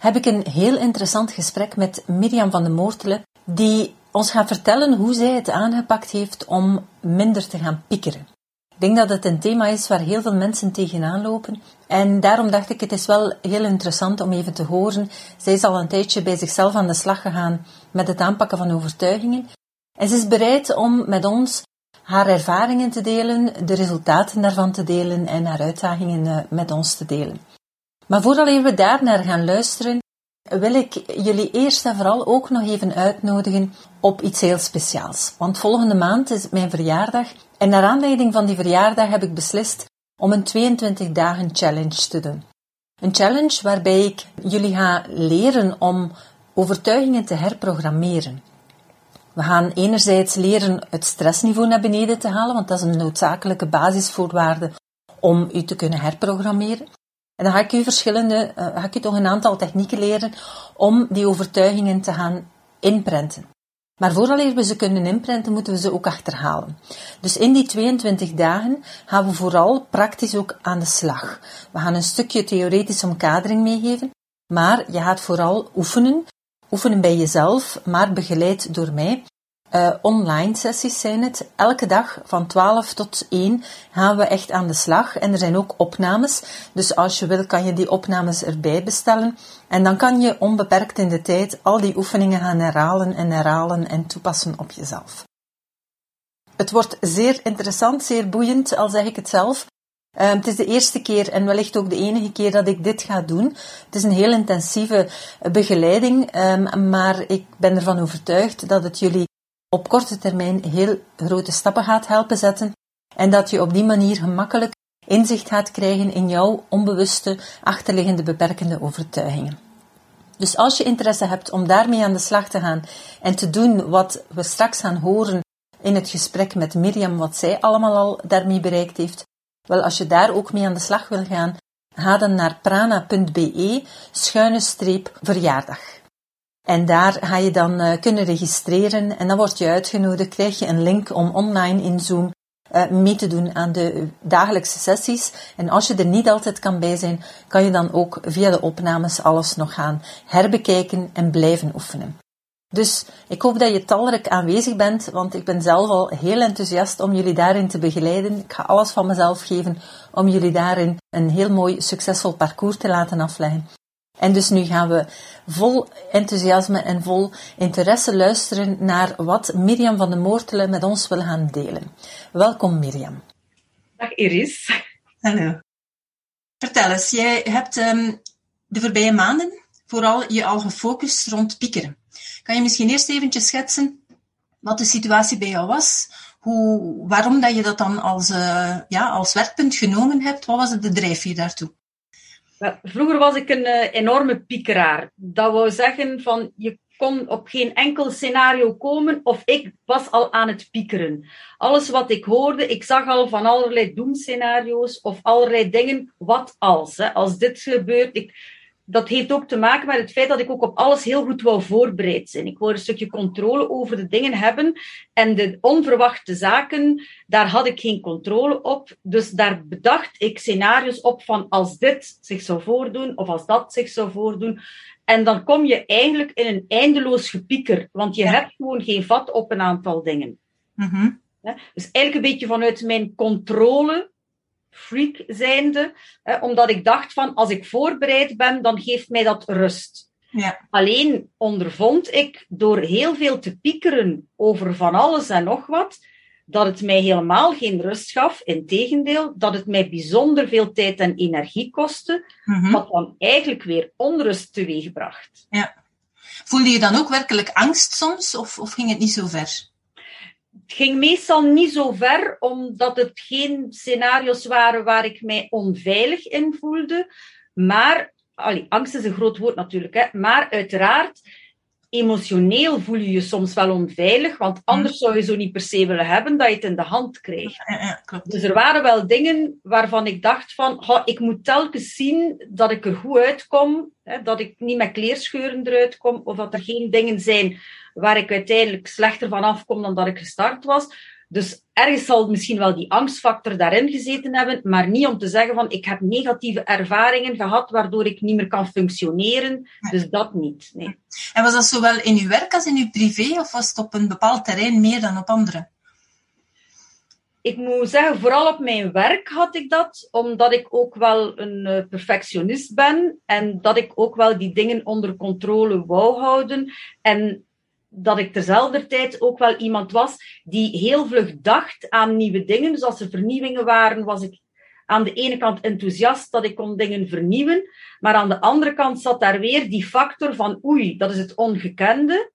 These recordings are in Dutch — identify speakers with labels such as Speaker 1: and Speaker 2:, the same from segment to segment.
Speaker 1: heb ik een heel interessant gesprek met Mirjam van de Moortelen, die ons gaat vertellen hoe zij het aangepakt heeft om minder te gaan piekeren. Ik denk dat het een thema is waar heel veel mensen tegenaan lopen. En daarom dacht ik, het is wel heel interessant om even te horen. Zij is al een tijdje bij zichzelf aan de slag gegaan met het aanpakken van overtuigingen. En ze is bereid om met ons haar ervaringen te delen, de resultaten daarvan te delen en haar uitdagingen eh, met ons te delen. Maar voordat we daar naar gaan luisteren, wil ik jullie eerst en vooral ook nog even uitnodigen op iets heel speciaals. Want volgende maand is mijn verjaardag en naar aanleiding van die verjaardag heb ik beslist om een 22 dagen challenge te doen. Een challenge waarbij ik jullie ga leren om overtuigingen te herprogrammeren. We gaan enerzijds leren het stressniveau naar beneden te halen, want dat is een noodzakelijke basisvoorwaarde om u te kunnen herprogrammeren. En dan ga ik u verschillende, uh, ga ik u toch een aantal technieken leren om die overtuigingen te gaan inprenten. Maar voordat we ze kunnen inprenten, moeten we ze ook achterhalen. Dus in die 22 dagen gaan we vooral praktisch ook aan de slag. We gaan een stukje theoretische omkadering meegeven, maar je gaat vooral oefenen. Oefenen bij jezelf, maar begeleid door mij. Uh, online sessies zijn het. Elke dag van 12 tot 1 gaan we echt aan de slag. En er zijn ook opnames. Dus als je wil, kan je die opnames erbij bestellen. En dan kan je onbeperkt in de tijd al die oefeningen gaan herhalen en herhalen en toepassen op jezelf. Het wordt zeer interessant, zeer boeiend, al zeg ik het zelf. Uh, het is de eerste keer en wellicht ook de enige keer dat ik dit ga doen. Het is een heel intensieve begeleiding, um, maar ik ben ervan overtuigd dat het jullie op korte termijn heel grote stappen gaat helpen zetten en dat je op die manier gemakkelijk inzicht gaat krijgen in jouw onbewuste achterliggende beperkende overtuigingen. Dus als je interesse hebt om daarmee aan de slag te gaan en te doen wat we straks gaan horen in het gesprek met Mirjam, wat zij allemaal al daarmee bereikt heeft, wel als je daar ook mee aan de slag wil gaan, ga dan naar prana.be schuine streep verjaardag. En daar ga je dan uh, kunnen registreren en dan word je uitgenodigd, krijg je een link om online in Zoom uh, mee te doen aan de dagelijkse sessies. En als je er niet altijd kan bij zijn, kan je dan ook via de opnames alles nog gaan herbekijken en blijven oefenen. Dus ik hoop dat je talrijk aanwezig bent, want ik ben zelf al heel enthousiast om jullie daarin te begeleiden. Ik ga alles van mezelf geven om jullie daarin een heel mooi, succesvol parcours te laten afleggen. En dus nu gaan we vol enthousiasme en vol interesse luisteren naar wat Mirjam van de Moortelen met ons wil gaan delen. Welkom Mirjam.
Speaker 2: Dag Iris.
Speaker 1: Hallo. Vertel eens, jij hebt um, de voorbije maanden vooral je al gefocust rond piekeren. Kan je misschien eerst eventjes schetsen wat de situatie bij jou was? Hoe, waarom dat je dat dan als, uh, ja, als werkpunt genomen hebt? Wat was het de drijfveer daartoe?
Speaker 2: Vroeger was ik een uh, enorme piekeraar. Dat wou zeggen van je kon op geen enkel scenario komen of ik was al aan het piekeren. Alles wat ik hoorde, ik zag al van allerlei doemscenario's of allerlei dingen. Wat als? Hè? Als dit gebeurt, ik, dat heeft ook te maken met het feit dat ik ook op alles heel goed wou voorbereid zijn. Ik wou een stukje controle over de dingen hebben. En de onverwachte zaken, daar had ik geen controle op. Dus daar bedacht ik scenario's op van als dit zich zou voordoen of als dat zich zou voordoen. En dan kom je eigenlijk in een eindeloos gepieker, want je hebt gewoon geen vat op een aantal dingen. Mm Dus eigenlijk een beetje vanuit mijn controle freak zijnde, omdat ik dacht van als ik voorbereid ben, dan geeft mij dat rust. Ja. Alleen ondervond ik door heel veel te piekeren over van alles en nog wat, dat het mij helemaal geen rust gaf. Integendeel, dat het mij bijzonder veel tijd en energie kostte, mm wat dan eigenlijk weer onrust teweegbracht.
Speaker 1: Ja. Voelde je dan ook werkelijk angst soms, of, of ging het niet zo ver?
Speaker 2: Het ging meestal niet zo ver, omdat het geen scenario's waren waar ik mij onveilig in voelde. Maar allee, angst is een groot woord natuurlijk, hè, maar uiteraard, emotioneel voel je je soms wel onveilig, want anders zou je zo niet per se willen hebben dat je het in de hand krijgt.
Speaker 1: Ja, ja, klopt.
Speaker 2: Dus er waren wel dingen waarvan ik dacht van, "Ha, ik moet telkens zien dat ik er goed uitkom, hè, dat ik niet met kleerscheuren eruit kom, of dat er geen dingen zijn waar ik uiteindelijk slechter van afkom dan dat ik gestart was. Dus ergens zal misschien wel die angstfactor daarin gezeten hebben, maar niet om te zeggen van ik heb negatieve ervaringen gehad waardoor ik niet meer kan functioneren. Dus dat niet. Nee.
Speaker 1: En was dat zowel in uw werk als in uw privé, of was het op een bepaald terrein meer dan op andere?
Speaker 2: Ik moet zeggen, vooral op mijn werk had ik dat, omdat ik ook wel een uh, perfectionist ben en dat ik ook wel die dingen onder controle wou houden. En dat ik terzelfde tijd ook wel iemand was die heel vlug dacht aan nieuwe dingen. Dus als er vernieuwingen waren, was ik aan de ene kant enthousiast dat ik kon dingen vernieuwen, maar aan de andere kant zat daar weer die factor van oei, dat is het ongekende.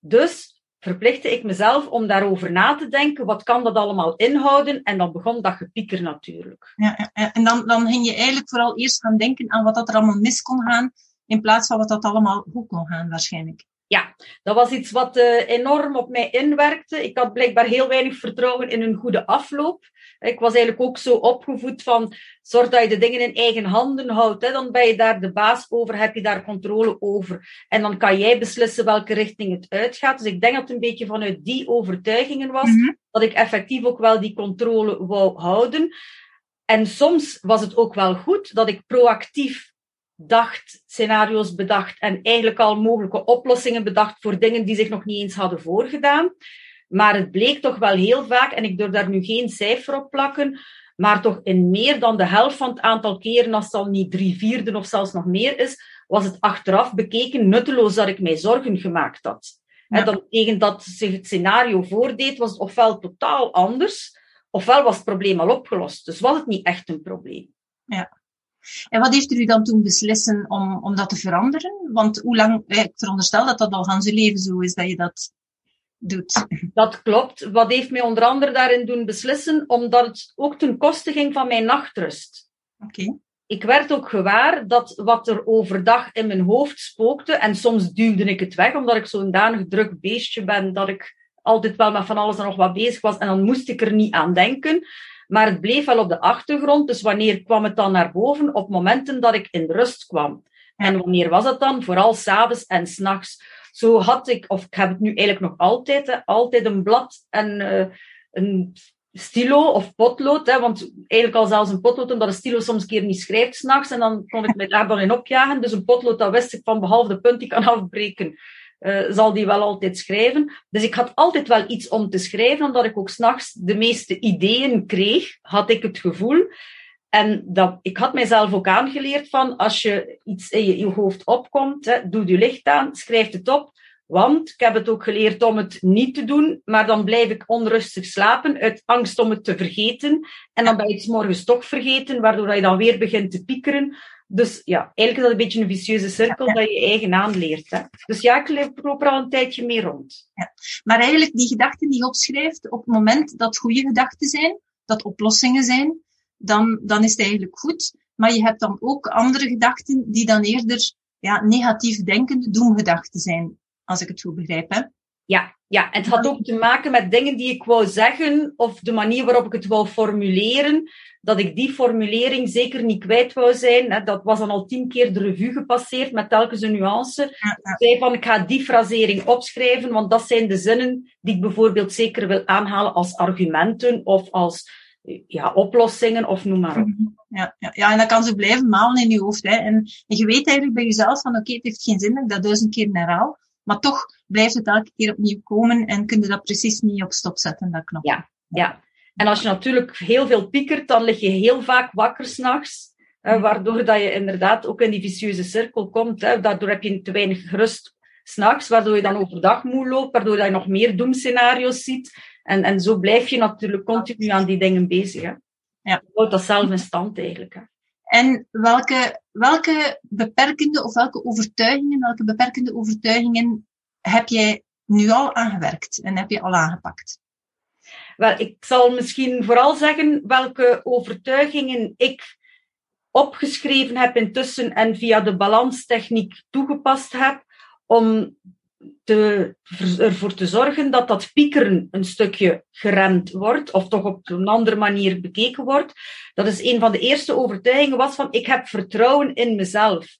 Speaker 2: Dus verplichtte ik mezelf om daarover na te denken, wat kan dat allemaal inhouden? En dan begon dat gepieker natuurlijk.
Speaker 1: Ja, en dan, dan ging je eigenlijk vooral eerst gaan denken aan wat dat er allemaal mis kon gaan, in plaats van wat dat allemaal goed kon gaan waarschijnlijk
Speaker 2: ja, dat was iets wat uh, enorm op mij inwerkte. Ik had blijkbaar heel weinig vertrouwen in een goede afloop. Ik was eigenlijk ook zo opgevoed van, zorg dat je de dingen in eigen handen houdt. Hè. Dan ben je daar de baas over, heb je daar controle over. En dan kan jij beslissen welke richting het uitgaat. Dus ik denk dat het een beetje vanuit die overtuigingen was, mm -hmm. dat ik effectief ook wel die controle wou houden. En soms was het ook wel goed dat ik proactief dacht, scenario's bedacht en eigenlijk al mogelijke oplossingen bedacht voor dingen die zich nog niet eens hadden voorgedaan. Maar het bleek toch wel heel vaak, en ik durf daar nu geen cijfer op plakken, maar toch in meer dan de helft van het aantal keren, als het al niet drie vierde of zelfs nog meer is, was het achteraf bekeken nutteloos dat ik mij zorgen gemaakt had. Ja. En dan tegen dat zich het scenario voordeed, was het ofwel totaal anders, ofwel was het probleem al opgelost. Dus was het niet echt een probleem.
Speaker 1: Ja. En wat heeft u dan toen beslissen om, om dat te veranderen? Want hoe lang, ik veronderstel dat dat al gaan zijn leven zo is dat je dat doet.
Speaker 2: Dat klopt. Wat heeft mij onder andere daarin doen beslissen? Omdat het ook ten koste ging van mijn nachtrust.
Speaker 1: Oké. Okay.
Speaker 2: Ik werd ook gewaar dat wat er overdag in mijn hoofd spookte, en soms duwde ik het weg, omdat ik zo'n danig druk beestje ben, dat ik altijd wel met van alles en nog wat bezig was, en dan moest ik er niet aan denken. Maar het bleef wel op de achtergrond. Dus wanneer kwam het dan naar boven? Op momenten dat ik in rust kwam. En wanneer was het dan? Vooral s'avonds en s'nachts. Zo had ik, of ik heb het nu eigenlijk nog altijd, hè, altijd een blad en uh, een stilo of potlood. Hè, want eigenlijk al zelfs een potlood, omdat een stilo soms een keer niet schrijft s'nachts. En dan kon ik me daar dan in opjagen. Dus een potlood, dat wist ik van behalve de punt die kan afbreken uh, zal die wel altijd schrijven. Dus ik had altijd wel iets om te schrijven, omdat ik ook s'nachts de meeste ideeën kreeg, had ik het gevoel. En dat, ik had mijzelf ook aangeleerd van, als je iets in je, je hoofd opkomt, hè, doe je licht aan, schrijf het op. Want ik heb het ook geleerd om het niet te doen, maar dan blijf ik onrustig slapen uit angst om het te vergeten. En dan ben je het morgens toch vergeten, waardoor je dan weer begint te piekeren. Dus ja, eigenlijk is dat een beetje een vicieuze cirkel ja. dat je eigen aanleert. Hè? Dus ja, ik loop er al een tijdje mee rond.
Speaker 1: Ja. Maar eigenlijk die gedachten die je opschrijft, op het moment dat goede gedachten zijn, dat oplossingen zijn, dan, dan is het eigenlijk goed. Maar je hebt dan ook andere gedachten die dan eerder ja, negatief denkende doemgedachten zijn, als ik het goed begrijp. Hè?
Speaker 2: Ja, ja, en het had ook te maken met dingen die ik wou zeggen of de manier waarop ik het wou formuleren. Dat ik die formulering zeker niet kwijt wou zijn. Dat was dan al tien keer de revue gepasseerd met telkens een nuance. Ik zei van, ik ga die frasering opschrijven, want dat zijn de zinnen die ik bijvoorbeeld zeker wil aanhalen als argumenten of als ja, oplossingen of noem maar op.
Speaker 1: Mhm. Ja, ja, ja, en dat kan zo blijven malen in je hoofd. Hè. En, en je weet eigenlijk bij jezelf van, oké, okay, het heeft geen zin dat ik dat duizend keer herhaal. Maar toch blijft het elke keer opnieuw komen en kun je dat precies niet op stop zetten, dat knop.
Speaker 2: Ja, ja. En als je natuurlijk heel veel piekert, dan lig je heel vaak wakker s'nachts. Uh, waardoor dat je inderdaad ook in die vicieuze cirkel komt. Hè. Daardoor heb je te weinig rust s'nachts, waardoor je dan overdag moe loopt, waardoor je nog meer doemscenario's ziet. En, en zo blijf je natuurlijk continu aan die dingen bezig. Hè. Ja. Je houdt dat zelf in stand eigenlijk. Hè.
Speaker 1: En welke, welke beperkende of welke overtuigingen, welke beperkende overtuigingen heb jij nu al aangewerkt en heb je al aangepakt?
Speaker 2: Wel, ik zal misschien vooral zeggen welke overtuigingen ik opgeschreven heb intussen en via de balanstechniek toegepast heb om te, ervoor te zorgen dat dat piekeren een stukje geremd wordt, of toch op een andere manier bekeken wordt. Dat is een van de eerste overtuigingen was van ik heb vertrouwen in mezelf.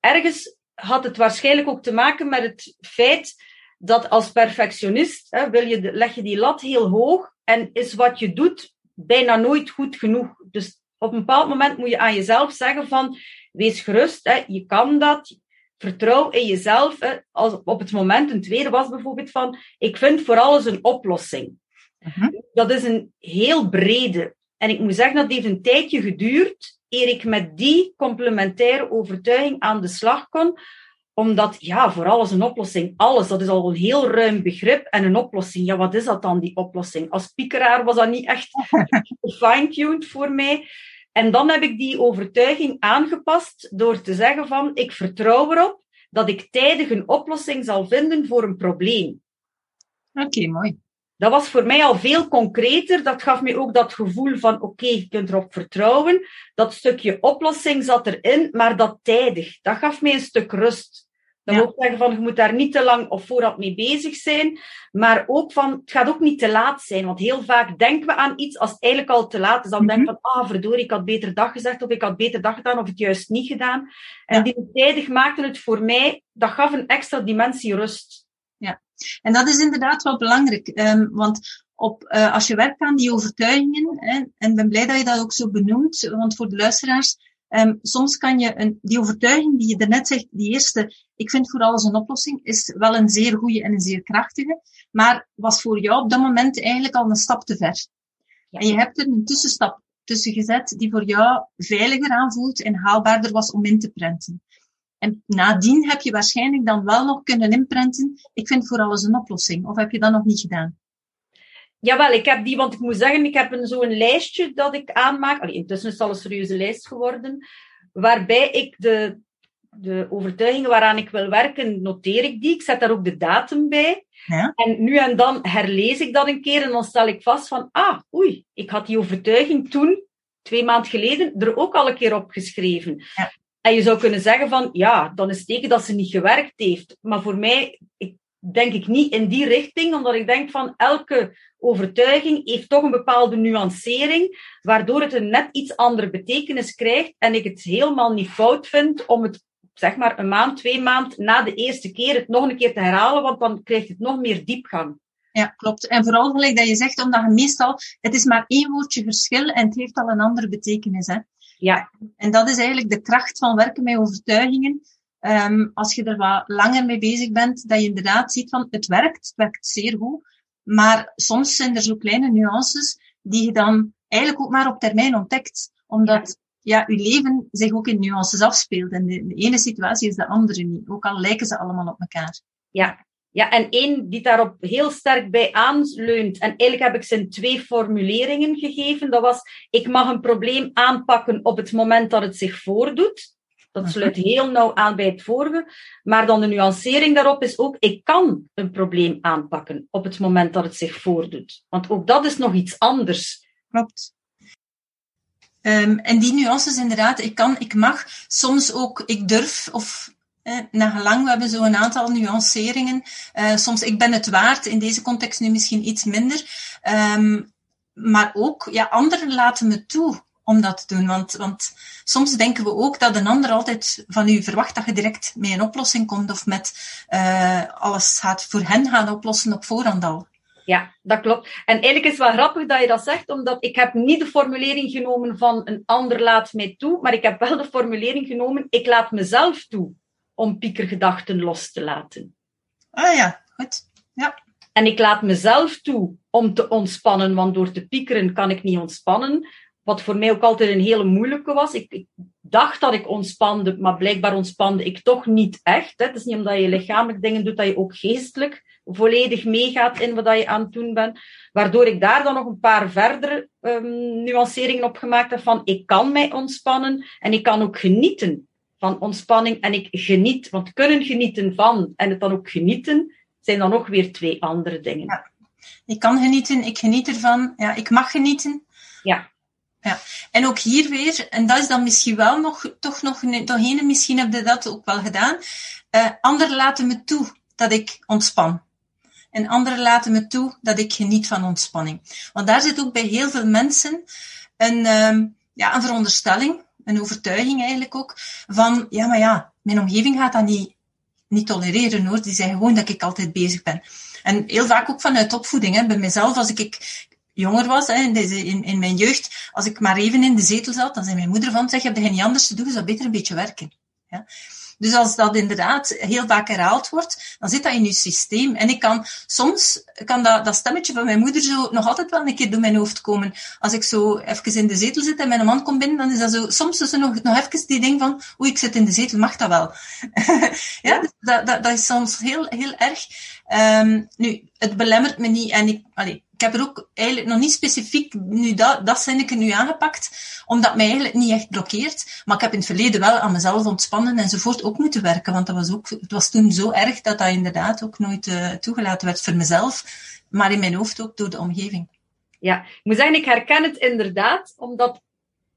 Speaker 2: Ergens had het waarschijnlijk ook te maken met het feit dat als perfectionist hè, wil je, leg je die lat heel hoog en is wat je doet bijna nooit goed genoeg. Dus op een bepaald moment moet je aan jezelf zeggen van wees gerust, hè, je kan dat, vertrouw in jezelf. Hè, als op het moment, een tweede was bijvoorbeeld van ik vind voor alles een oplossing. Mhm. Dat is een heel brede. En ik moet zeggen dat heeft een tijdje geduurd eer ik met die complementaire overtuiging aan de slag kon omdat, ja, voor alles een oplossing. Alles, dat is al een heel ruim begrip. En een oplossing, ja, wat is dat dan, die oplossing? Als piekeraar was dat niet echt fine-tuned voor mij. En dan heb ik die overtuiging aangepast door te zeggen van, ik vertrouw erop dat ik tijdig een oplossing zal vinden voor een probleem.
Speaker 1: Oké, mooi.
Speaker 2: Dat was voor mij al veel concreter. Dat gaf me ook dat gevoel van, oké, je kunt erop vertrouwen. Dat stukje oplossing zat erin, maar dat tijdig. Dat gaf mij een stuk rust. Dat wil ook zeggen van, je moet daar niet te lang of voorhand mee bezig zijn. Maar ook van, het gaat ook niet te laat zijn. Want heel vaak denken we aan iets als het eigenlijk al te laat is. Dan denk je mhm. van, ah, verdorie, ik had beter dag gezegd, of ik had beter dag gedaan, of het juist niet gedaan. En die tijdig maakte het voor mij, dat gaf een extra dimensie rust.
Speaker 1: Ja, en dat is inderdaad wel belangrijk. Um, want op, uh, als je werkt aan die overtuigingen, hè, en ik ben blij dat je dat ook zo benoemt, want voor de luisteraars, Um, soms kan je een, die overtuiging die je daarnet zegt, die eerste, ik vind voor alles een oplossing, is wel een zeer goede en een zeer krachtige, maar was voor jou op dat moment eigenlijk al een stap te ver. En je hebt er een tussenstap tussen gezet die voor jou veiliger aanvoelt en haalbaarder was om in te prenten. En nadien heb je waarschijnlijk dan wel nog kunnen inprenten, ik vind voor alles een oplossing. Of heb je dat nog niet gedaan?
Speaker 2: Jawel, ik heb die, want ik moet zeggen, ik heb een, zo'n lijstje dat ik aanmaak. Allee, intussen is het al een serieuze lijst geworden. Waarbij ik de, de overtuigingen waaraan ik wil werken, noteer ik die. Ik zet daar ook de datum bij. Ja? En nu en dan herlees ik dat een keer en dan stel ik vast van, ah, oei, ik had die overtuiging toen, twee maanden geleden, er ook al een keer opgeschreven. Ja. En je zou kunnen zeggen van, ja, dan is het teken dat ze niet gewerkt heeft. Maar voor mij, ik, denk ik niet in die richting, omdat ik denk van elke overtuiging heeft toch een bepaalde nuancering, waardoor het een net iets andere betekenis krijgt en ik het helemaal niet fout vind om het zeg maar een maand, twee maand na de eerste keer het nog een keer te herhalen, want dan krijgt het nog meer diepgang.
Speaker 1: Ja, klopt. En vooral gelijk dat je zegt, omdat je meestal, het is maar één woordje verschil en het heeft al een andere betekenis. Hè?
Speaker 2: Ja.
Speaker 1: En dat is eigenlijk de kracht van werken met overtuigingen. Um, als je er wat langer mee bezig bent, dat je inderdaad ziet van het werkt, het werkt zeer goed. Maar soms zijn er zo kleine nuances die je dan eigenlijk ook maar op termijn ontdekt. Omdat ja, je leven zich ook in nuances afspeelt. En de, de ene situatie is de andere niet. Ook al lijken ze allemaal op elkaar.
Speaker 2: Ja, ja, en één die daarop heel sterk bij aanleunt, en eigenlijk heb ik ze in twee formuleringen gegeven, dat was, ik mag een probleem aanpakken op het moment dat het zich voordoet. Dat sluit heel nauw aan bij het vorige. Maar dan de nuancering daarop is ook, ik kan een probleem aanpakken op het moment dat het zich voordoet. Want ook dat is nog iets anders.
Speaker 1: Klopt. Um, en die nuances inderdaad, ik kan, ik mag, soms ook ik durf of eh, na gelang, we hebben zo een aantal nuanceringen. Uh, soms ik ben het waard, in deze context nu misschien iets minder. Um, maar ook, ja, anderen laten me toe om dat te doen. Want, want soms denken we ook dat een ander altijd van u verwacht dat je direct met een oplossing komt of met uh, alles gaat voor hen gaan oplossen op voorhand al.
Speaker 2: Ja, dat klopt. En eigenlijk is het wel grappig dat je dat zegt, omdat ik heb niet de formulering genomen van een ander laat mij toe, maar ik heb wel de formulering genomen, ik laat mezelf toe om piekergedachten los te laten.
Speaker 1: Ah ja, goed. Ja.
Speaker 2: En ik laat mezelf toe om te ontspannen, want door te piekeren kan ik niet ontspannen. Wat voor mij ook altijd een hele moeilijke was. Ik, ik dacht dat ik ontspande, maar blijkbaar ontspande ik toch niet echt. Hè. Het is niet omdat je lichamelijk dingen doet dat je ook geestelijk volledig meegaat in wat je aan het doen bent. Waardoor ik daar dan nog een paar verdere um, nuanceringen op gemaakt heb van ik kan mij ontspannen en ik kan ook genieten van ontspanning en ik geniet. Want kunnen genieten van en het dan ook genieten, zijn dan nog weer twee andere dingen. Ja.
Speaker 1: Ik kan genieten, ik geniet ervan, ja, ik mag genieten.
Speaker 2: Ja.
Speaker 1: Ja. En ook hier weer, en dat is dan misschien wel nog, toch nog, nog een, misschien heb je dat ook wel gedaan. Uh, anderen laten me toe dat ik ontspan. En anderen laten me toe dat ik geniet van ontspanning. Want daar zit ook bij heel veel mensen een, uh, ja, een veronderstelling, een overtuiging eigenlijk ook, van, ja, maar ja, mijn omgeving gaat dat niet, niet tolereren hoor. Die zeggen gewoon dat ik altijd bezig ben. En heel vaak ook vanuit opvoeding. Hè. Bij mezelf, als ik, jonger was, in, deze, in, in mijn jeugd, als ik maar even in de zetel zat, dan zei mijn moeder van, zeg, heb je niet anders te doen, je zou beter een beetje werken. Ja? Dus als dat inderdaad heel vaak herhaald wordt, dan zit dat in je systeem. En ik kan soms, kan dat, dat stemmetje van mijn moeder zo nog altijd wel een keer door mijn hoofd komen. Als ik zo even in de zetel zit en mijn man komt binnen, dan is dat zo, soms is er nog, nog even die ding van, oei, ik zit in de zetel, mag dat wel? ja, dus dat, dat, dat is soms heel, heel erg. Um, nu, het belemmert me niet en ik, allee, ik heb er ook eigenlijk nog niet specifiek nu dat, dat zinnetje nu aangepakt, omdat mij eigenlijk niet echt blokkeert. Maar ik heb in het verleden wel aan mezelf ontspannen enzovoort ook moeten werken, want dat was ook, het was toen zo erg dat dat inderdaad ook nooit uh, toegelaten werd voor mezelf, maar in mijn hoofd ook door de omgeving.
Speaker 2: Ja, ik moet zeggen, ik herken het inderdaad, omdat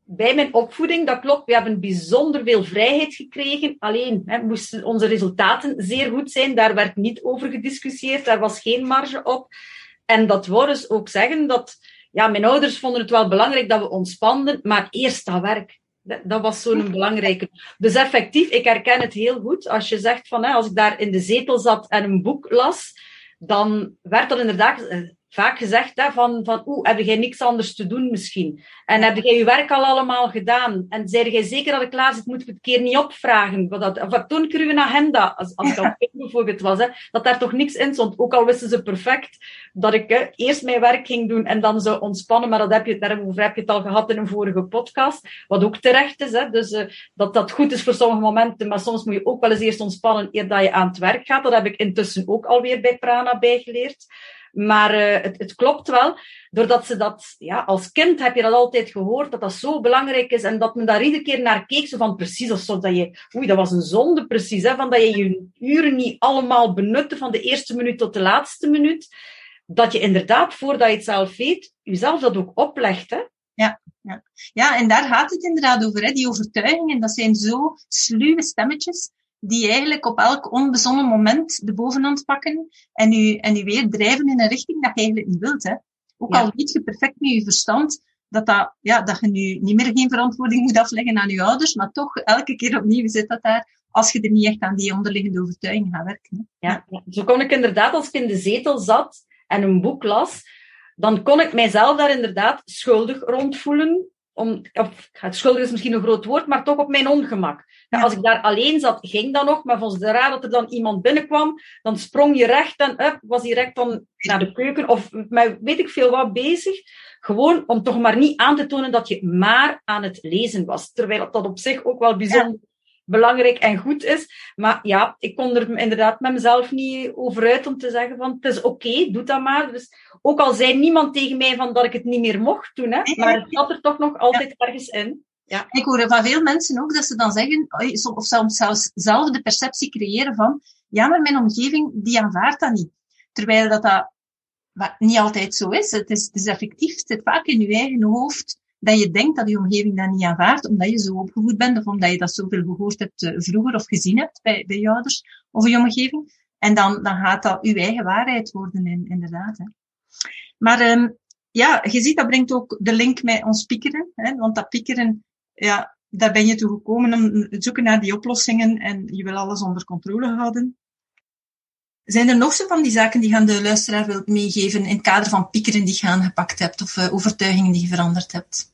Speaker 2: bij mijn opvoeding, dat klopt, we hebben bijzonder veel vrijheid gekregen. Alleen hè, moesten onze resultaten zeer goed zijn. Daar werd niet over gediscussieerd, daar was geen marge op. En dat wil dus ook zeggen dat, ja, mijn ouders vonden het wel belangrijk dat we ontspanden, maar eerst dat werk. Dat, was zo'n belangrijke. Dus effectief, ik herken het heel goed. Als je zegt van, hè, als ik daar in de zetel zat en een boek las, dan werd dat inderdaad vaak gezegd hè, van, van oeh, heb jij niks anders te doen misschien? En heb jij je werk al allemaal gedaan? En zei jij zeker dat ik klaar zit, moet ik het keer niet opvragen? Wat dat, of toen kreeg een agenda, als, als al bijvoorbeeld was, hè, dat daar toch niks in stond. Ook al wisten ze perfect dat ik hè, eerst mijn werk ging doen en dan zou ontspannen, maar dat heb je, daarover heb je het al gehad in een vorige podcast, wat ook terecht is. Hè, dus uh, dat dat goed is voor sommige momenten, maar soms moet je ook wel eens eerst ontspannen eer dat je aan het werk gaat. Dat heb ik intussen ook alweer bij Prana bijgeleerd. Maar uh, het, het, klopt wel, doordat ze dat, ja, als kind heb je dat altijd gehoord, dat dat zo belangrijk is en dat men daar iedere keer naar keek, zo van precies alsof dat je, oei, dat was een zonde precies, hè, van dat je je uren niet allemaal benutte van de eerste minuut tot de laatste minuut. Dat je inderdaad, voordat je het zelf weet, jezelf dat ook oplegt, hè.
Speaker 1: Ja, ja. ja, en daar gaat het inderdaad over, hè, die overtuigingen. Dat zijn zo sluwe stemmetjes die eigenlijk op elk onbezonnen moment de bovenhand pakken en u, en u weer drijven in een richting dat je eigenlijk niet wilt. Hè. Ook al weet je perfect met je verstand dat, dat, ja, dat je nu niet meer geen verantwoording moet afleggen aan je ouders, maar toch elke keer opnieuw zit dat daar als je er niet echt aan die onderliggende overtuiging gaat werken.
Speaker 2: Hè. Ja, ja, zo kon ik inderdaad, als ik in de zetel zat en een boek las, dan kon ik mijzelf daar inderdaad schuldig rondvoelen om, of, het schuldig is misschien een groot woord, maar toch op mijn ongemak. Ja. Als ik daar alleen zat, ging dat nog, maar volgens de raad dat er dan iemand binnenkwam, dan sprong je recht en up, was hij recht dan naar de keuken of met weet ik veel wat bezig. Gewoon om toch maar niet aan te tonen dat je maar aan het lezen was. Terwijl dat op zich ook wel bijzonder belangrijk en goed is. Maar ja, ik kon er inderdaad met mezelf niet over uit om te zeggen van, het is oké, okay, doe dat maar. Dus ook al zei niemand tegen mij van dat ik het niet meer mocht doen, hè, maar het zat er toch nog altijd ergens in.
Speaker 1: Ja. Ik hoor van veel mensen ook dat ze dan zeggen, of soms zelfs zelf de perceptie creëren van, ja, maar mijn omgeving, die aanvaardt dat niet. Terwijl dat, dat niet altijd zo is. Het is, het is effectief, het zit vaak in je eigen hoofd dat je denkt dat je omgeving dat niet aanvaardt, omdat je zo opgevoed bent, of omdat je dat zoveel gehoord hebt uh, vroeger of gezien hebt bij, bij je ouders of je omgeving. En dan, dan gaat dat je eigen waarheid worden, in, inderdaad. Hè. Maar um, ja, je ziet, dat brengt ook de link met ons piekeren. Hè, want dat piekeren, ja, daar ben je toe gekomen om te zoeken naar die oplossingen en je wil alles onder controle houden. Zijn er nog zo van die zaken die je aan de luisteraar wilt meegeven in het kader van piekeren die je aangepakt hebt of uh, overtuigingen die je veranderd hebt?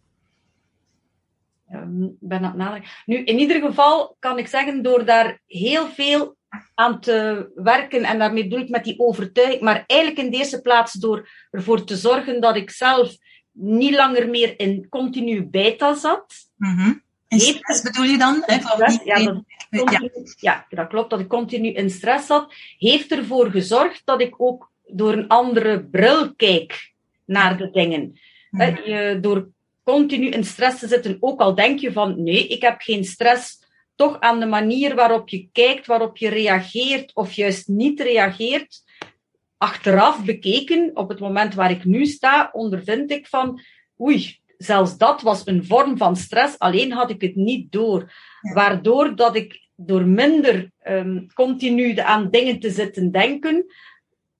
Speaker 2: Um, ben aan het Nu, in ieder geval kan ik zeggen, door daar heel veel aan te werken, en daarmee bedoel ik met die overtuiging, maar eigenlijk in de eerste plaats door ervoor te zorgen dat ik zelf niet langer meer in continu beta zat.
Speaker 1: Mm -hmm. In stress bedoel je dan? Hè,
Speaker 2: ja, dat, continu, ja. ja, dat klopt, dat ik continu in stress zat, heeft ervoor gezorgd dat ik ook door een andere bril kijk naar de dingen. Mm Je, door continu in stress te zitten, ook al denk je van nee, ik heb geen stress, toch aan de manier waarop je kijkt, waarop je reageert of juist niet reageert, achteraf bekeken, op het moment waar ik nu sta, ondervind ik van oei, zelfs dat was een vorm van stress, alleen had ik het niet door. Waardoor dat ik door minder um, continu aan dingen te zitten denken,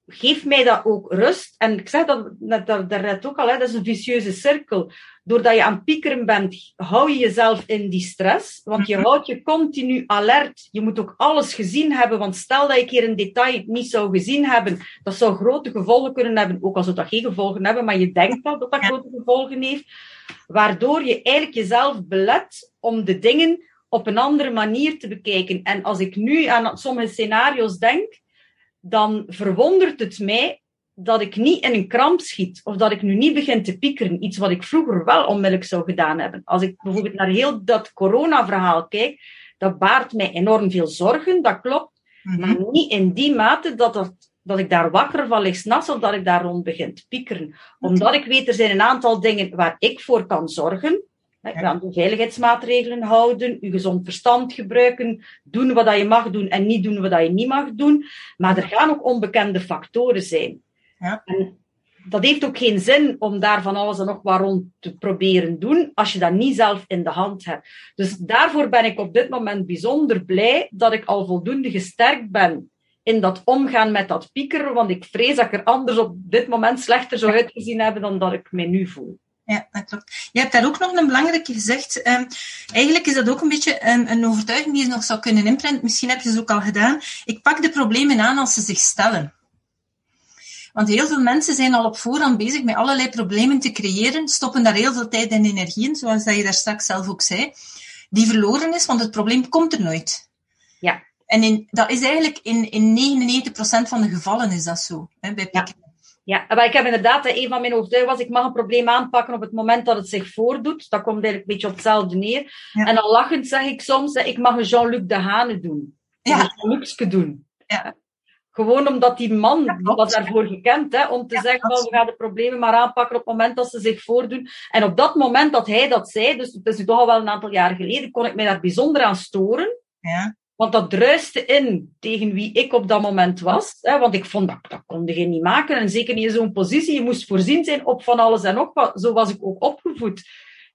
Speaker 2: geeft mij dat ook rust. En ik zeg dat net daarnet ook al, hè, dat is een vicieuze cirkel. Doordat je aan het piekeren bent, hou je jezelf in die stress. Want je mhm. houdt je continu alert. Je moet ook alles gezien hebben. Want stel dat je keer een detail niet zou gezien hebben, dat zou grote gevolgen kunnen hebben. Ook al zou dat geen gevolgen hebben, maar je denkt dat dat, dat grote gevolgen heeft. Waardoor je eigenlijk jezelf belet om de dingen op een andere manier te bekijken. En als ik nu aan sommige scenario's denk, dan verwondert het mij dat ik niet in een kramp schiet of dat ik nu niet begin te piekeren. Iets wat ik vroeger wel onmiddellijk zou gedaan hebben. Als ik bijvoorbeeld naar heel dat corona-verhaal kijk, dat baart mij enorm veel zorgen, dat klopt. Mhm. Maar niet in die mate dat, dat, dat ik daar wakker van lig s'nachts of dat ik daar rond begin te piekeren. Omdat ik weet, er zijn een aantal dingen waar ik voor kan zorgen. Je aan de veiligheidsmaatregelen houden, je gezond verstand gebruiken, doen wat je mag doen en niet doen wat je niet mag doen. Maar er gaan ook onbekende factoren zijn. Ja. En dat heeft ook geen zin om daar van alles en nog wat rond te proberen doen, als je dat niet zelf in de hand hebt. Dus daarvoor ben ik op dit moment bijzonder blij dat ik al voldoende gesterkt ben in dat omgaan met dat piekeren, want ik vrees dat ik er anders op dit moment slechter zou uitgezien hebben dan dat ik mij nu voel
Speaker 1: ja, dat klopt. Je hebt daar ook nog een belangrijke gezegd. Um, eigenlijk is dat ook een beetje een, een, overtuiging die je nog zou kunnen imprinten. Misschien heb je ze ook al gedaan. Ik pak de problemen aan als ze zich stellen. Want heel veel mensen zijn al op voorhand bezig met allerlei problemen te creëren, stoppen daar heel veel tijd en energie in, zoals dat je daar straks zelf ook zei, die verloren is, want het probleem komt er nooit. En in, dat is eigenlijk in, in 99% van de gevallen is dat zo, hè, bij
Speaker 2: ja. Ja, maar ik heb inderdaad, een van mijn overtuigingen was, ik mag een probleem aanpakken op het moment dat het zich voordoet. Dat komt eigenlijk een beetje op hetzelfde neer. En dan lachend zeg ik soms, ik mag een Jean-Luc de Hane doen. Ja. Een Jean-Lucske doen. Ja. Gewoon omdat die man, die was daarvoor gekend, hè, om te zeggen, well, we gaan de problemen maar aanpakken op het moment dat ze zich voordoen. En op dat moment dat hij dat zei, dus het is nu toch al wel een aantal jaar geleden, kon ik mij daar bijzonder aan storen.
Speaker 1: Ja.
Speaker 2: Want dat druiste in tegen wie ik op dat moment was. Hè, want ik vond dat, dat kon je niet maken. En zeker niet in zo'n positie. Je moest voorzien zijn op van alles en nog. Zo was ik ook opgevoed.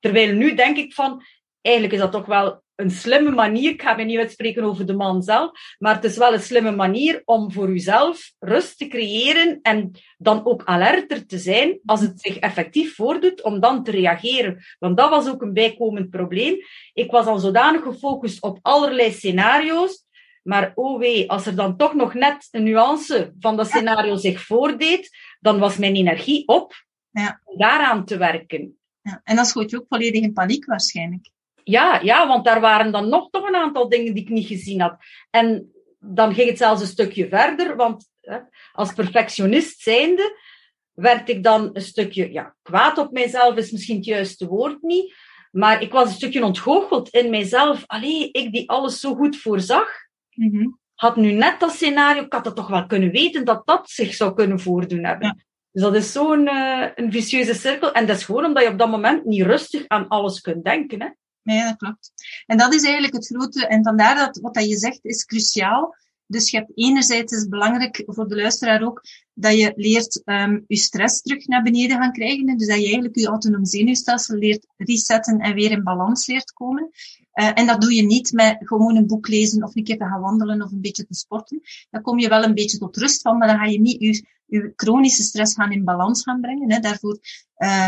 Speaker 2: Terwijl nu denk ik van, eigenlijk is dat toch wel een slimme manier. Ik ga me niet uitspreken over de man zelf, maar het is wel een slimme manier om voor uzelf rust te creëren en dan ook alerter te zijn als het zich effectief voordoet, om dan te reageren. Want dat was ook een bijkomend probleem. Ik was al zodanig gefocust op allerlei scenario's, maar oh wee, als er dan toch nog net een nuance van dat scenario zich voordeed, dan was mijn energie op
Speaker 1: ja.
Speaker 2: om daaraan te werken.
Speaker 1: Ja. En dan schoot je ook volledig in paniek waarschijnlijk.
Speaker 2: Ja, ja, want daar waren dan nog toch een aantal dingen die ik niet gezien had. En dan ging het zelfs een stukje verder, want hè, als perfectionist zijnde werd ik dan een stukje ja, kwaad op mijzelf, is misschien het juiste woord niet. Maar ik was een stukje ontgoocheld in mijzelf. Allee, ik die alles zo goed voorzag,
Speaker 1: mm
Speaker 2: had nu net dat scenario, ik had het toch wel kunnen weten dat dat zich zou kunnen voordoen hebben. Dus dat is zo'n uh, een vicieuze cirkel. En dat is gewoon omdat je op dat moment niet rustig aan alles kunt denken. Hè.
Speaker 1: Ja, dat klopt. En dat is eigenlijk het grote, en vandaar dat wat dat je zegt is cruciaal. Dus je hebt enerzijds is belangrijk voor de luisteraar ook dat je leert um, je stress terug naar beneden gaan krijgen. Dus dat je eigenlijk je autonoom zenuwstelsel leert resetten en weer in balans leert komen. Uh, en dat doe je niet met gewoon een boek lezen of een keer te gaan wandelen of een beetje te sporten. Dan kom je wel een beetje tot rust van, maar dan ga je niet je, je chronische stress gaan in balans gaan brengen. Hè. Daarvoor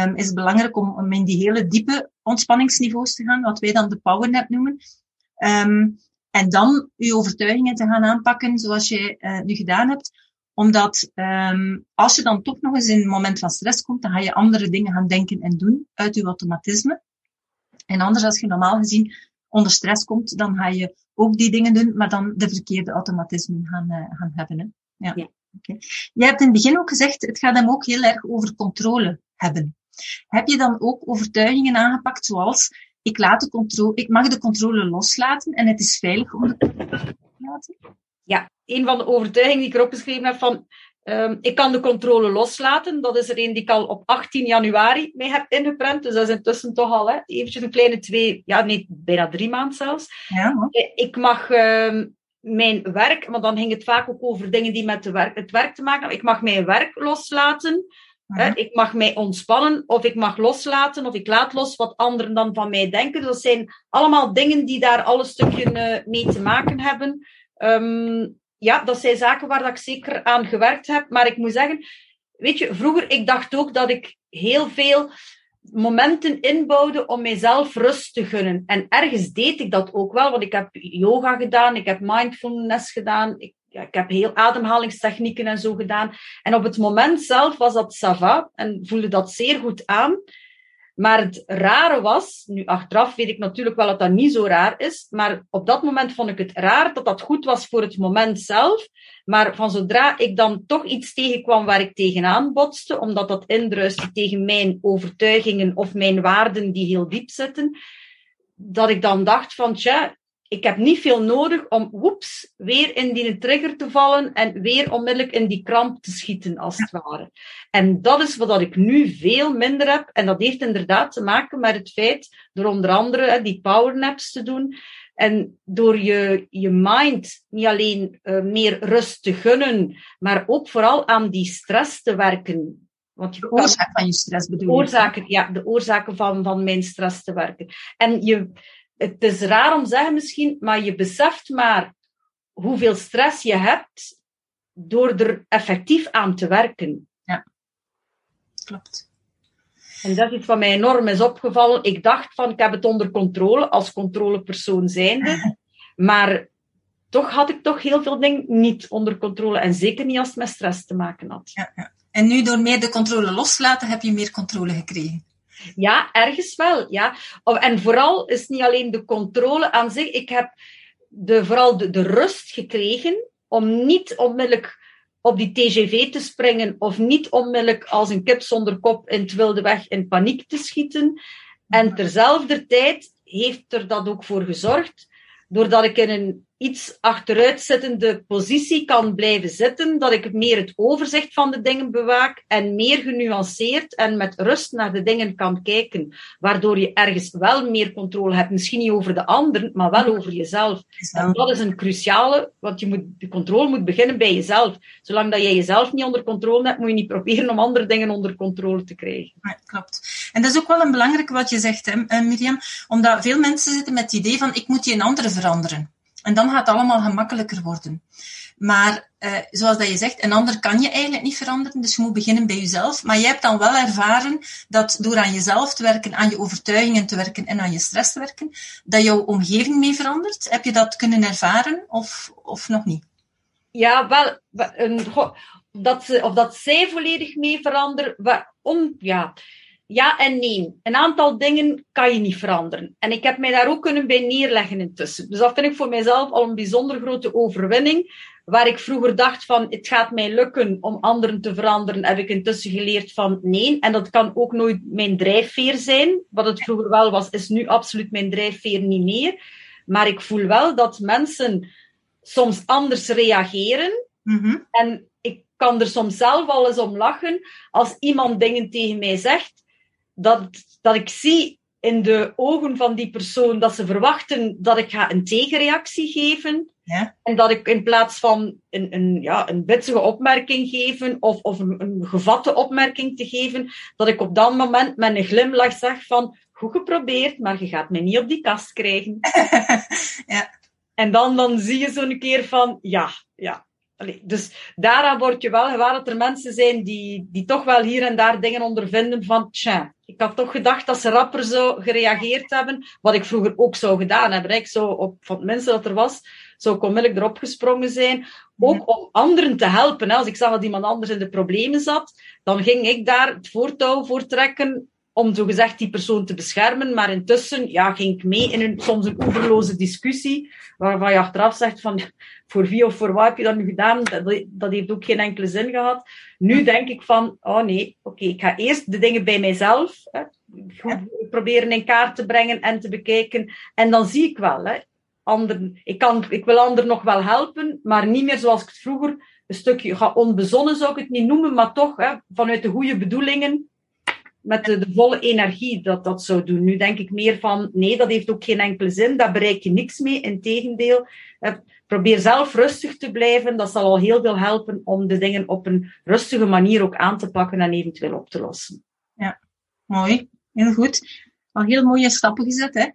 Speaker 1: um, is het belangrijk om in die hele diepe ontspanningsniveaus te gaan, wat wij dan de powernap noemen. Um, en dan je overtuigingen te gaan aanpakken zoals je uh, nu gedaan hebt. Omdat um, als je dan toch nog eens in een moment van stress komt, dan ga je andere dingen gaan denken en doen uit je automatisme. En anders als je normaal gezien onder stress komt, dan ga je ook die dingen doen, maar dan de verkeerde automatismen gaan, uh, gaan hebben. Hè? Ja. ja. Okay. Je hebt in het begin ook gezegd, het gaat hem ook heel erg over controle hebben. Heb je dan ook overtuigingen aangepakt zoals ik, laat de controle, ik mag de controle loslaten en het is veilig om de controle los te laten?
Speaker 2: Ja, een van de overtuigingen die ik erop geschreven heb van um, ik kan de controle loslaten. Dat is er een die ik al op 18 januari mee heb ingeprent. Dus dat is intussen toch al hè, eventjes een kleine twee, ja nee, bijna drie maanden zelfs.
Speaker 1: Ja,
Speaker 2: eh, ik mag um, mijn werk, maar dan ging het vaak ook over dingen die met de werk, het werk te maken hebben. Ik mag mijn werk loslaten Ik mag mij ontspannen, of ik mag loslaten, of ik laat los wat anderen dan van mij denken. Dat zijn allemaal dingen die daar al een stukje uh, mee te maken hebben. Um, ja, dat zijn zaken waar dat ik zeker aan gewerkt heb. Maar ik moet zeggen, weet je, vroeger, ik dacht ook dat ik heel veel momenten inbouwde om mijzelf rust te gunnen. En ergens deed ik dat ook wel, want ik heb yoga gedaan, ik heb mindfulness gedaan, ik, ja, ik heb heel ademhalingstechnieken en zo gedaan. En op het moment zelf was dat sava en voelde dat zeer goed aan. Maar het rare was, nu achteraf weet ik natuurlijk wel dat dat niet zo raar is, maar op dat moment vond ik het raar dat dat goed was voor het moment zelf. Maar van zodra ik dan toch iets tegenkwam waar ik tegenaan botste, omdat dat indruiste tegen mijn overtuigingen of mijn waarden die heel diep zitten, dat ik dan dacht van, tja, ik heb niet veel nodig om, woeps, weer in die trigger te vallen en weer onmiddellijk in die kramp te schieten, als het ware. En dat is wat ik nu veel minder heb. En dat heeft inderdaad te maken met het feit, door onder andere die powernaps te doen, en door je, je mind niet alleen uh, meer rust te gunnen, maar ook vooral aan die stress te werken.
Speaker 1: Want je de oorzaak van je stress bedoel je?
Speaker 2: Oorzaken, ja, de oorzaken van, van mijn stress te werken. En je, het is raar om te zeggen misschien, maar je beseft maar hoeveel stress je hebt door er effectief aan te werken.
Speaker 1: Ja, klopt.
Speaker 2: En dat is iets wat mij enorm is opgevallen. Ik dacht van, ik heb het onder controle, als controlepersoon zijnde. Maar toch had ik toch heel veel dingen niet onder controle. En zeker niet als het met stress te maken had.
Speaker 1: Ja, ja. En nu door meer de controle loslaten, heb je meer controle gekregen?
Speaker 2: Ja, ergens wel. Ja. En vooral is niet alleen de controle aan zich. Ik heb de, vooral de, rust gekregen om niet onmiddellijk op die TGV te springen of niet onmiddellijk als een kip zonder kop in het wilde weg in paniek te schieten. En terzelfde tijd heeft er dat ook voor gezorgd, doordat ik in een iets achteruitzittende positie kan blijven zitten, dat ik meer het overzicht van de dingen bewaak en meer genuanceerd en met rust naar de dingen kan kijken, waardoor je ergens wel meer controle hebt. Misschien niet over de anderen, maar wel over jezelf. En dat is een cruciale, want je moet, de controle moet beginnen bij jezelf. Zolang dat jij jezelf niet onder controle hebt, moet je niet proberen om andere dingen onder controle te krijgen.
Speaker 1: Ja, klopt. En dat is ook wel een belangrijke wat je zegt, hè, eh, Miriam, omdat veel mensen zitten met het idee van ik moet die een andere veranderen. En dan gaat het allemaal gemakkelijker worden. Maar uh, zoals dat je zegt, een ander kan je eigenlijk niet veranderen, dus je moet beginnen bij jezelf. Maar jij hebt dan wel ervaren dat door aan jezelf te werken, aan je overtuigingen te werken en aan je stress te werken, dat jouw omgeving mee verandert. Heb je dat kunnen ervaren of, of nog niet?
Speaker 2: Ja, wel, een, dat ze, of dat zij volledig mee veranderen, om, ja, ja en nee. Een aantal dingen kan je niet veranderen. En ik heb mij daar ook kunnen bij neerleggen intussen. Dus dat vind ik voor mijzelf al een bijzonder grote overwinning. Waar ik vroeger dacht van, het gaat mij lukken om anderen te veranderen, heb ik intussen geleerd van nee. En dat kan ook nooit mijn drijfveer zijn. Wat het vroeger wel was, is nu absoluut mijn drijfveer niet meer. Maar ik voel wel dat mensen soms anders reageren.
Speaker 1: Mm-hmm.
Speaker 2: En ik kan er soms zelf al eens om lachen als iemand dingen tegen mij zegt dat, dat ik zie in de ogen van die persoon dat ze verwachten dat ik ga een tegenreactie geven.
Speaker 1: Ja.
Speaker 2: En dat ik in plaats van een, een, ja, een bitsige opmerking geven of, of een, een gevatte opmerking te geven, dat ik op dat moment met een glimlach zeg van goed geprobeerd, maar je gaat me niet op die kast krijgen.
Speaker 1: ja.
Speaker 2: En dan, dan zie je zo'n keer van ja, ja, Allee, dus daaraan word je wel gewaar dat er mensen zijn die, die toch wel hier en daar dingen ondervinden van, tja, ik had toch gedacht dat ze rapper zo gereageerd hebben, wat ik vroeger ook zou gedaan hebben. Ik zou op, van het minste dat er was, zou ik onmiddellijk erop gesprongen zijn. Ook om anderen te helpen. Hè. Als ik zag dat iemand anders in de problemen zat, dan ging ik daar het voortouw voor trekken om zogezegd die persoon te beschermen. Maar intussen ja, ging ik mee in een, soms een oeverloze discussie, waarvan je achteraf zegt van, voor wie of voor wat heb je dat nu gedaan? Dat, dat heeft ook geen enkele zin gehad. Nu denk ik van, oh nee, oké, ik ga eerst de dingen bij mijzelf hè, proberen in kaart te brengen en te bekijken. En dan zie ik wel, hè, anderen, ik, kan, ik wil anderen nog wel helpen, maar niet meer zoals ik het vroeger, een stukje onbezonnen zou ik het niet noemen, maar toch, hè, vanuit de goede bedoelingen, met de, de, volle energie dat dat zou doen. Nu denk ik meer van, nee, dat heeft ook geen enkele zin, daar bereik je niks mee. Integendeel, eh, probeer zelf rustig te blijven. Dat zal al heel veel helpen om de dingen op een rustige manier ook aan te pakken en eventueel op te lossen.
Speaker 1: Ja, mooi. Heel goed. Al heel mooie stappen gezet, hè?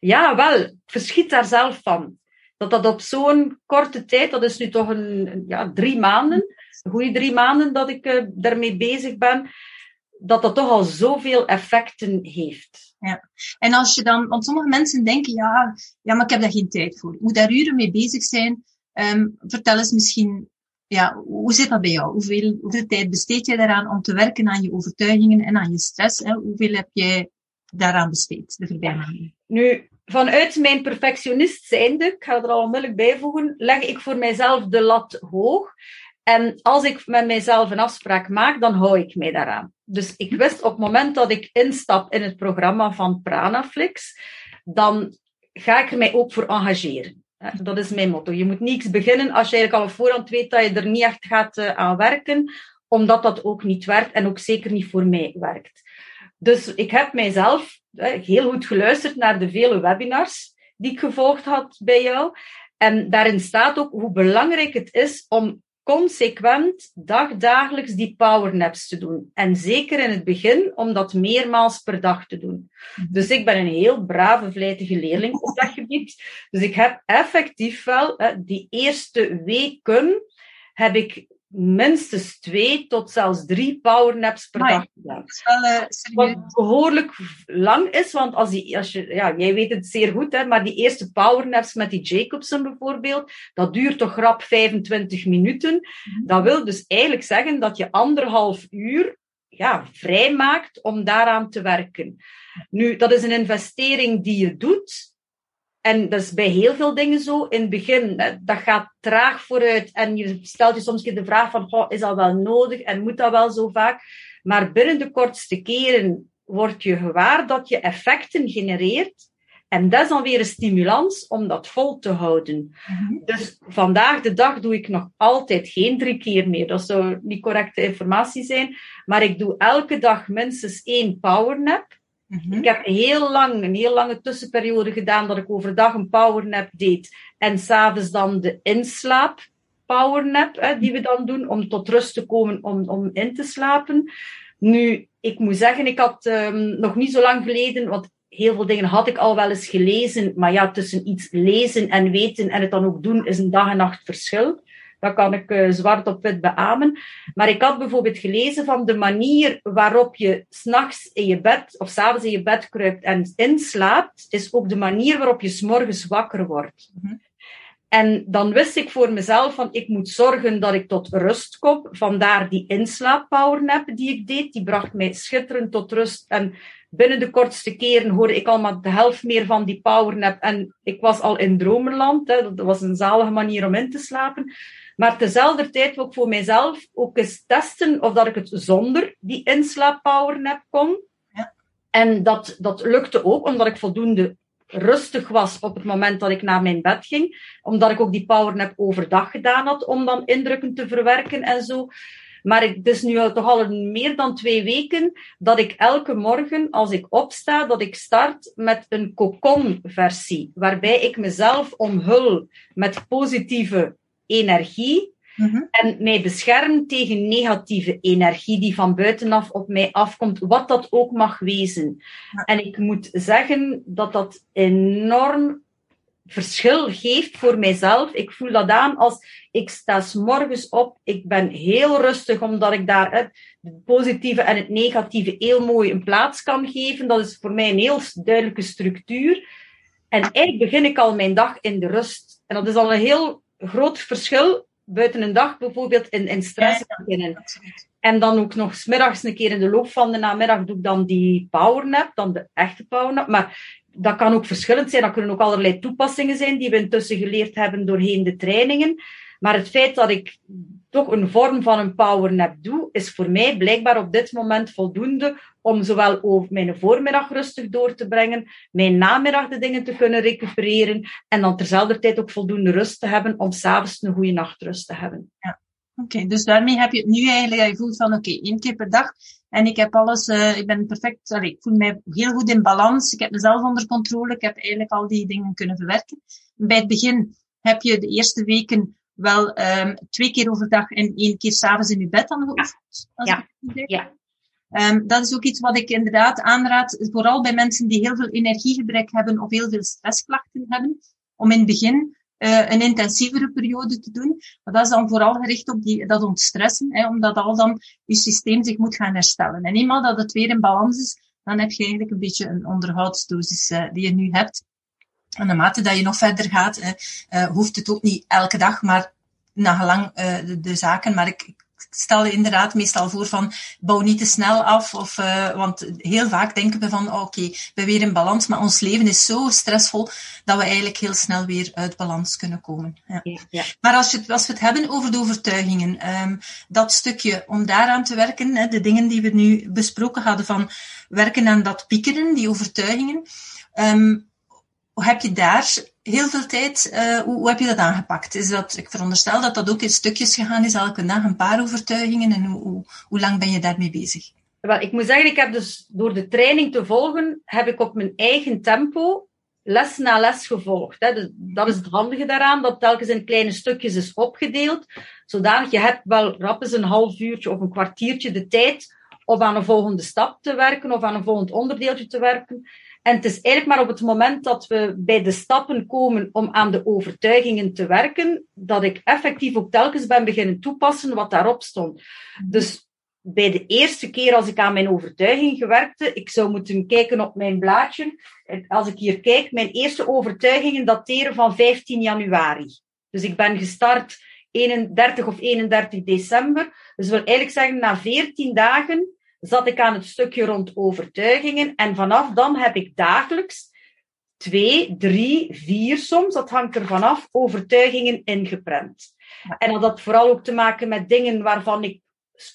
Speaker 2: Ja, wel. Verschiet daar zelf van. Dat dat op zo'n korte tijd, dat is nu toch een, ja, drie maanden, een goede drie maanden dat ik uh, daarmee bezig ben, dat dat toch al zoveel effecten heeft.
Speaker 1: Ja. En als je dan, want sommige mensen denken, ja, ja, maar ik heb daar geen tijd voor. Moet daar uren mee bezig zijn. Um, vertel eens misschien, ja, hoe zit dat bij jou? Hoeveel, hoeveel tijd besteed je daaraan om te werken aan je overtuigingen en aan je stress? Hè? Hoeveel heb jij daaraan besteed de voorbije maanden?
Speaker 2: Nu, vanuit mijn perfectionist zijnde, ik ga er al onmiddellijk bijvoegen, leg ik voor mijzelf de lat hoog. En als ik met mijzelf een afspraak maak, dan hou ik mij daaraan. Dus ik wist op het moment dat ik instap in het programma van Pranaflix, dan ga ik er mij ook voor engageren. Dat is mijn motto. Je moet niets beginnen als je eigenlijk al op voorhand weet dat je er niet echt gaat eh, aan werken, omdat dat ook niet werkt en ook zeker niet voor mij werkt. Dus ik heb mijzelf heel goed geluisterd naar de vele webinars die ik gevolgd had bij jou. En daarin staat ook hoe belangrijk het is om consequent dagdagelijks die powernaps te doen. En zeker in het begin om dat meermaals per dag te doen. Mhm. Dus ik ben een heel brave, vlijtige leerling op dat gebied. Dus ik heb effectief wel die eerste weken heb ik minstens twee tot zelfs drie powernaps per dag.
Speaker 1: Uh,
Speaker 2: Wat behoorlijk lang is, want als, die, als je, ja, jij weet het zeer goed, hè, maar die eerste powernaps met die Jacobsen bijvoorbeeld, dat duurt toch rap 25 minuten. Mhm. Dat wil dus eigenlijk zeggen dat je anderhalf uur ja, vrijmaakt om daaraan te werken. Nu, dat is een investering die je doet, en dat is bij heel veel dingen zo. In het begin, dat gaat traag vooruit. En je stelt je soms de vraag van, is dat wel nodig? En moet dat wel zo vaak? Maar binnen de kortste keren word je gewaar dat je effecten genereert. En dat is dan weer een stimulans om dat vol te houden. Mhm. Dus vandaag de dag doe ik nog altijd geen drie keer meer. Dat zou niet correcte informatie zijn. Maar ik doe elke dag minstens één powernap. Mhm. Ik heb heel lang, een heel lange tussenperiode gedaan dat ik overdag een powernap deed en s'avonds dan de inslaap powernap hè, die we dan doen om tot rust te komen om, om in te slapen. Nu, ik moet zeggen, ik had um, nog niet zo lang geleden, want heel veel dingen had ik al wel eens gelezen, maar ja, tussen iets lezen en weten en het dan ook doen is een dag en nacht verschil. Dat kan ik uh, zwart op wit beamen. Maar ik had bijvoorbeeld gelezen van de manier waarop je s'nachts in je bed of s'avonds in je bed kruipt en inslaapt, is ook de manier waarop je s'morgens wakker wordt. Mhm. En dan wist ik voor mezelf van ik moet zorgen dat ik tot rust kom. Vandaar die inslaappowernap die ik deed. Die bracht mij schitterend tot rust. En binnen de kortste keren hoorde ik al maar de helft meer van die powernap. En ik was al in dromenland. Hè. Dat was een zalige manier om in te slapen. Maar tezelfde tijd wil ik voor mijzelf ook eens testen of dat ik het zonder die inslaappowernap kon. Ja. En dat, dat lukte ook, omdat ik voldoende rustig was op het moment dat ik naar mijn bed ging. Omdat ik ook die powernap overdag gedaan had om dan indrukken te verwerken en zo. Maar het is nu toch al meer dan twee weken dat ik elke morgen, als ik opsta, dat ik start met een cocon-versie. Waarbij ik mezelf omhul met positieve energie mhm. en mij bescherm tegen negatieve energie die van buitenaf op mij afkomt, wat dat ook mag wezen. En ik moet zeggen dat dat enorm verschil geeft voor mijzelf. Ik voel dat aan als ik sta s morgens op. Ik ben heel rustig, omdat ik daar het positieve en het negatieve heel mooi een plaats kan geven. Dat is voor mij een heel duidelijke structuur. En eigenlijk begin ik al mijn dag in de rust. En dat is al een heel groot verschil buiten een dag bijvoorbeeld in, in stress beginnen. En dan ook nog smiddags een keer in de loop van de namiddag doe ik dan die powernap, dan de echte powernap. Maar dat kan ook verschillend zijn. Dat kunnen ook allerlei toepassingen zijn die we intussen geleerd hebben doorheen de trainingen. Maar het feit dat ik toch een vorm van een powernap doe, is voor mij blijkbaar op dit moment voldoende om zowel over mijn voormiddag rustig door te brengen, mijn namiddag de dingen te kunnen recupereren en dan terzelfde tijd ook voldoende rust te hebben om s'avonds een goede nachtrust te hebben.
Speaker 1: Ja. Oké, dus daarmee heb je het nu eigenlijk, je voelt van oké, één keer per dag en ik heb alles, uh, ik ben perfect, allee, ik voel mij heel goed in balans, ik heb mezelf onder controle, ik heb eigenlijk al die dingen kunnen verwerken. Bij het begin heb je de eerste weken wel um, twee keer overdag en één keer s'avonds in je bed aan geoefend.
Speaker 2: Ja, ja.
Speaker 1: Um, dat is ook iets wat ik inderdaad aanraad, vooral bij mensen die heel veel energiegebrek hebben of heel veel stressklachten hebben, om in het begin uh, een intensievere periode te doen. Maar dat is dan vooral gericht op die, dat ontstressen, hè, omdat al dan je systeem zich moet gaan herstellen. En eenmaal dat het weer in balans is, dan heb je eigenlijk een beetje een onderhoudsdosis uh, die je nu hebt. En naarmate dat je nog verder gaat, uh, hoeft het ook niet elke dag, maar nagelang uh, de, de zaken. Maar ik, stel je inderdaad meestal voor van bouw niet te snel af. Of, uh, want heel vaak denken we van oh, oké, okay, we weer in balans. Maar ons leven is zo stressvol dat we eigenlijk heel snel weer uit balans kunnen komen. Ja.
Speaker 2: Ja.
Speaker 1: Maar als, je, als we het hebben over de overtuigingen, um, dat stukje om daaraan te werken, hè, de dingen die we nu besproken hadden van werken aan dat piekeren, die overtuigingen. Um, heb je daar heel veel tijd, uh, hoe, hoe, heb je dat aangepakt? Is dat, ik veronderstel dat dat ook in stukjes gegaan is, elke dag een paar overtuigingen. En hoe, hoe, hoe lang ben je daarmee bezig?
Speaker 2: Wel, ik moet zeggen, ik heb dus door de training te volgen, heb ik op mijn eigen tempo les na les gevolgd. Hè. Dus dat is het handige daaraan, dat telkens in kleine stukjes is opgedeeld. Zodanig, je hebt wel rap eens een half uurtje of een kwartiertje de tijd om aan een volgende stap te werken of aan een volgend onderdeeltje te werken. En het is eigenlijk maar op het moment dat we bij de stappen komen om aan de overtuigingen te werken, dat ik effectief ook telkens ben beginnen toepassen wat daarop stond. Dus bij de eerste keer als ik aan mijn overtuiging gewerkte, ik zou moeten kijken op mijn blaadje. Als ik hier kijk, mijn eerste overtuigingen dateren van 15 januari. Dus ik ben gestart 31 of 31 december. Dus wil eigenlijk zeggen, na 14 dagen zat ik aan het stukje rond overtuigingen. En vanaf dan heb ik dagelijks twee, drie, vier soms, dat hangt er vanaf, overtuigingen ingeprent. En dat had vooral ook te maken met dingen waarvan ik,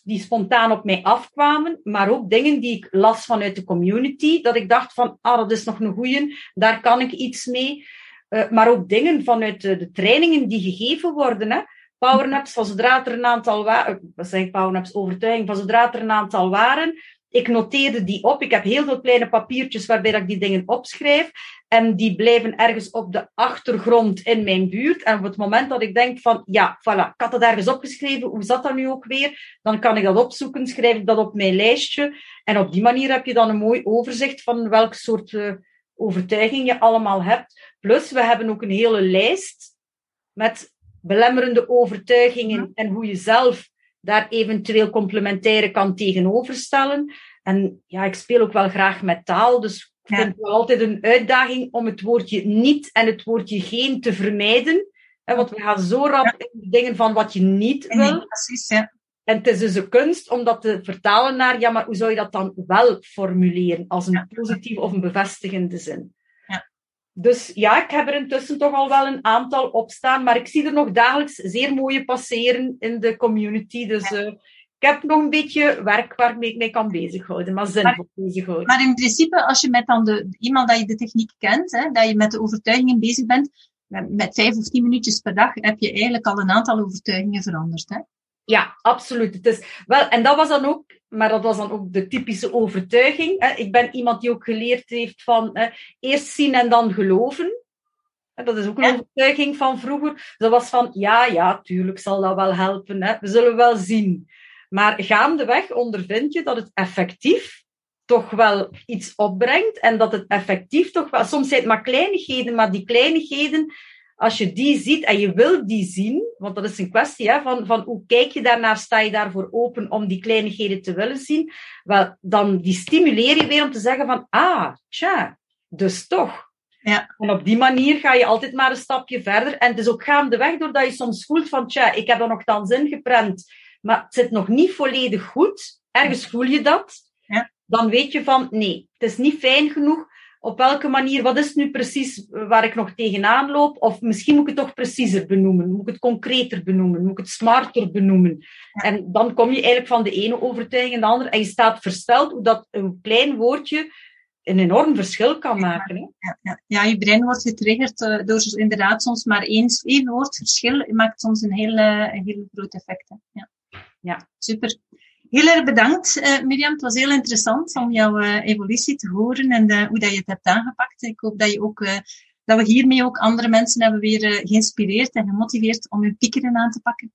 Speaker 2: die spontaan op mij afkwamen, maar ook dingen die ik las vanuit de community, dat ik dacht van, ah, dat is nog een goeie, daar kan ik iets mee. Uh, maar ook dingen vanuit de, de trainingen die gegeven worden. Hè powernaps, van zodra er een aantal waren, eh, wat zijn powernaps, overtuiging, van zodra er een aantal waren, ik noteerde die op. Ik heb heel veel kleine papiertjes waarbij ik die dingen opschrijf. En die blijven ergens op de achtergrond in mijn buurt. En op het moment dat ik denk van, ja, voilà, ik had dat ergens opgeschreven, hoe zat dat nu ook weer? Dan kan ik dat opzoeken, schrijf ik dat op mijn lijstje. En op die manier heb je dan een mooi overzicht van welk soort uh, overtuiging je allemaal hebt. Plus, we hebben ook een hele lijst met belemmerende overtuigingen en hoe je zelf daar eventueel complementaire kan tegenoverstellen. En ja, ik speel ook wel graag met taal, dus ik vind het altijd een uitdaging om het woordje niet en het woordje geen te vermijden. Want we gaan zo rap in de dingen van wat je niet wil.
Speaker 1: precies, ja.
Speaker 2: En het is dus een kunst om dat te vertalen naar, ja, maar hoe zou je dat dan wel formuleren? Als een positieve of een bevestigende zin. Dus ja, ik heb er intussen toch al wel een aantal opstaan, maar ik zie er nog dagelijks zeer mooie passeren in de community. Dus uh, ik heb nog een beetje werk waarmee ik mee kan bezighouden, maar zinvol bezighouden.
Speaker 1: Maar in principe, als je met dan de, iemand dat je de techniek kent, hè, dat je met de overtuigingen bezig bent, met vijf of tien minuutjes per dag, heb je eigenlijk al een aantal overtuigingen veranderd. Hè?
Speaker 2: Ja, absoluut. Het is wel, en dat was dan ook, maar dat was dan ook de typische overtuiging. Ik ben iemand die ook geleerd heeft van eerst zien en dan geloven. Dat is ook een overtuiging van vroeger. Dat was van, ja, ja, tuurlijk zal dat wel helpen. We zullen wel zien. Maar gaandeweg ondervind je dat het effectief toch wel iets opbrengt. En dat het effectief toch wel... Soms zijn het maar kleinigheden, maar die kleinigheden als je die ziet en je wil die zien, want dat is een kwestie hè, van, van hoe kijk je daarnaar, sta je daarvoor open om die kleinigheden te willen zien, wel, dan die stimuleer je weer om te zeggen van, ah, tja, dus toch.
Speaker 1: Ja.
Speaker 2: En op die manier ga je altijd maar een stapje verder. En het is ook gaandeweg doordat je soms voelt van, tja, ik heb er nogthans ingeprent, maar het zit nog niet volledig goed. Ergens voel je dat.
Speaker 1: Ja.
Speaker 2: Dan weet je van, nee, het is niet fijn genoeg op welke manier, wat is nu precies waar ik nog tegenaan loop? Of misschien moet ik het toch preciezer benoemen, moet ik het concreter benoemen, moet ik het smarter benoemen? En dan kom je eigenlijk van de ene overtuiging in de andere en je staat versteld hoe dat een klein woordje een enorm verschil kan maken. Hè?
Speaker 3: Ja, ja. ja, je brein wordt getriggerd uh, door inderdaad soms maar één, één woord verschil maakt soms een heel, uh, een heel groot effect. Hè. Ja.
Speaker 2: ja,
Speaker 3: super. Heel erg bedankt, uh, Mirjam. Het was heel interessant om jouw evolutie te horen en hoe dat je het hebt aangepakt. Ik hoop dat, je ook, dat we hiermee ook andere mensen hebben weer geïnspireerd en gemotiveerd om hun piekeren aan te pakken.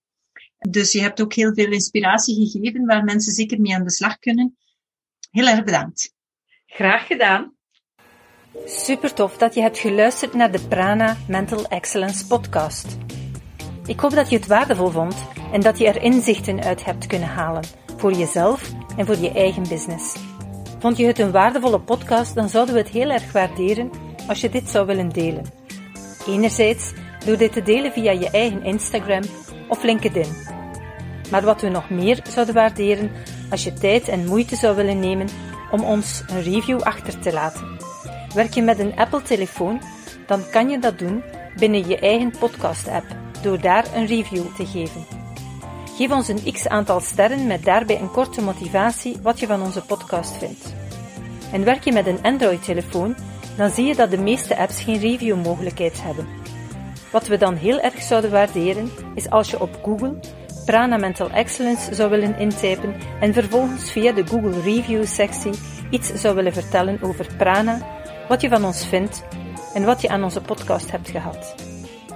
Speaker 3: Dus je hebt ook heel veel inspiratie gegeven waar mensen zeker mee aan de slag kunnen. Heel erg bedankt.
Speaker 2: Graag gedaan.
Speaker 1: Super tof dat je hebt geluisterd naar de Prana Mental Excellence podcast. Ik hoop dat je het waardevol vond en dat je er inzichten uit hebt kunnen halen voor jezelf en voor je eigen business. Vond je het een waardevolle podcast, dan zouden we het heel erg waarderen als je dit zou willen delen. Enerzijds door dit te delen via je eigen Instagram of LinkedIn. Maar wat we nog meer zouden waarderen als je tijd en moeite zou willen nemen om ons een review achter te laten. Werk je met een Apple-telefoon, dan kan je dat doen binnen je eigen podcast-app door daar een review te geven. Geef ons een x aantal sterren met daarbij een korte motivatie wat je van onze podcast vindt. En werk je met een Android-telefoon, dan zie je dat de meeste apps geen review-mogelijkheid hebben. Wat we dan heel erg zouden waarderen, is als je op Google Prana Mental Excellence zou willen intypen en vervolgens via de Google Review sectie iets zou willen vertellen over Prana, wat je van ons vindt en wat je aan onze podcast hebt gehad.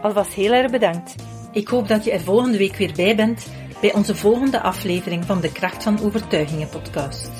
Speaker 1: Alvast heel erg bedankt. Ik hoop dat je er volgende week weer bij bent bij onze volgende aflevering van de Kracht van Overtuigingen podcast.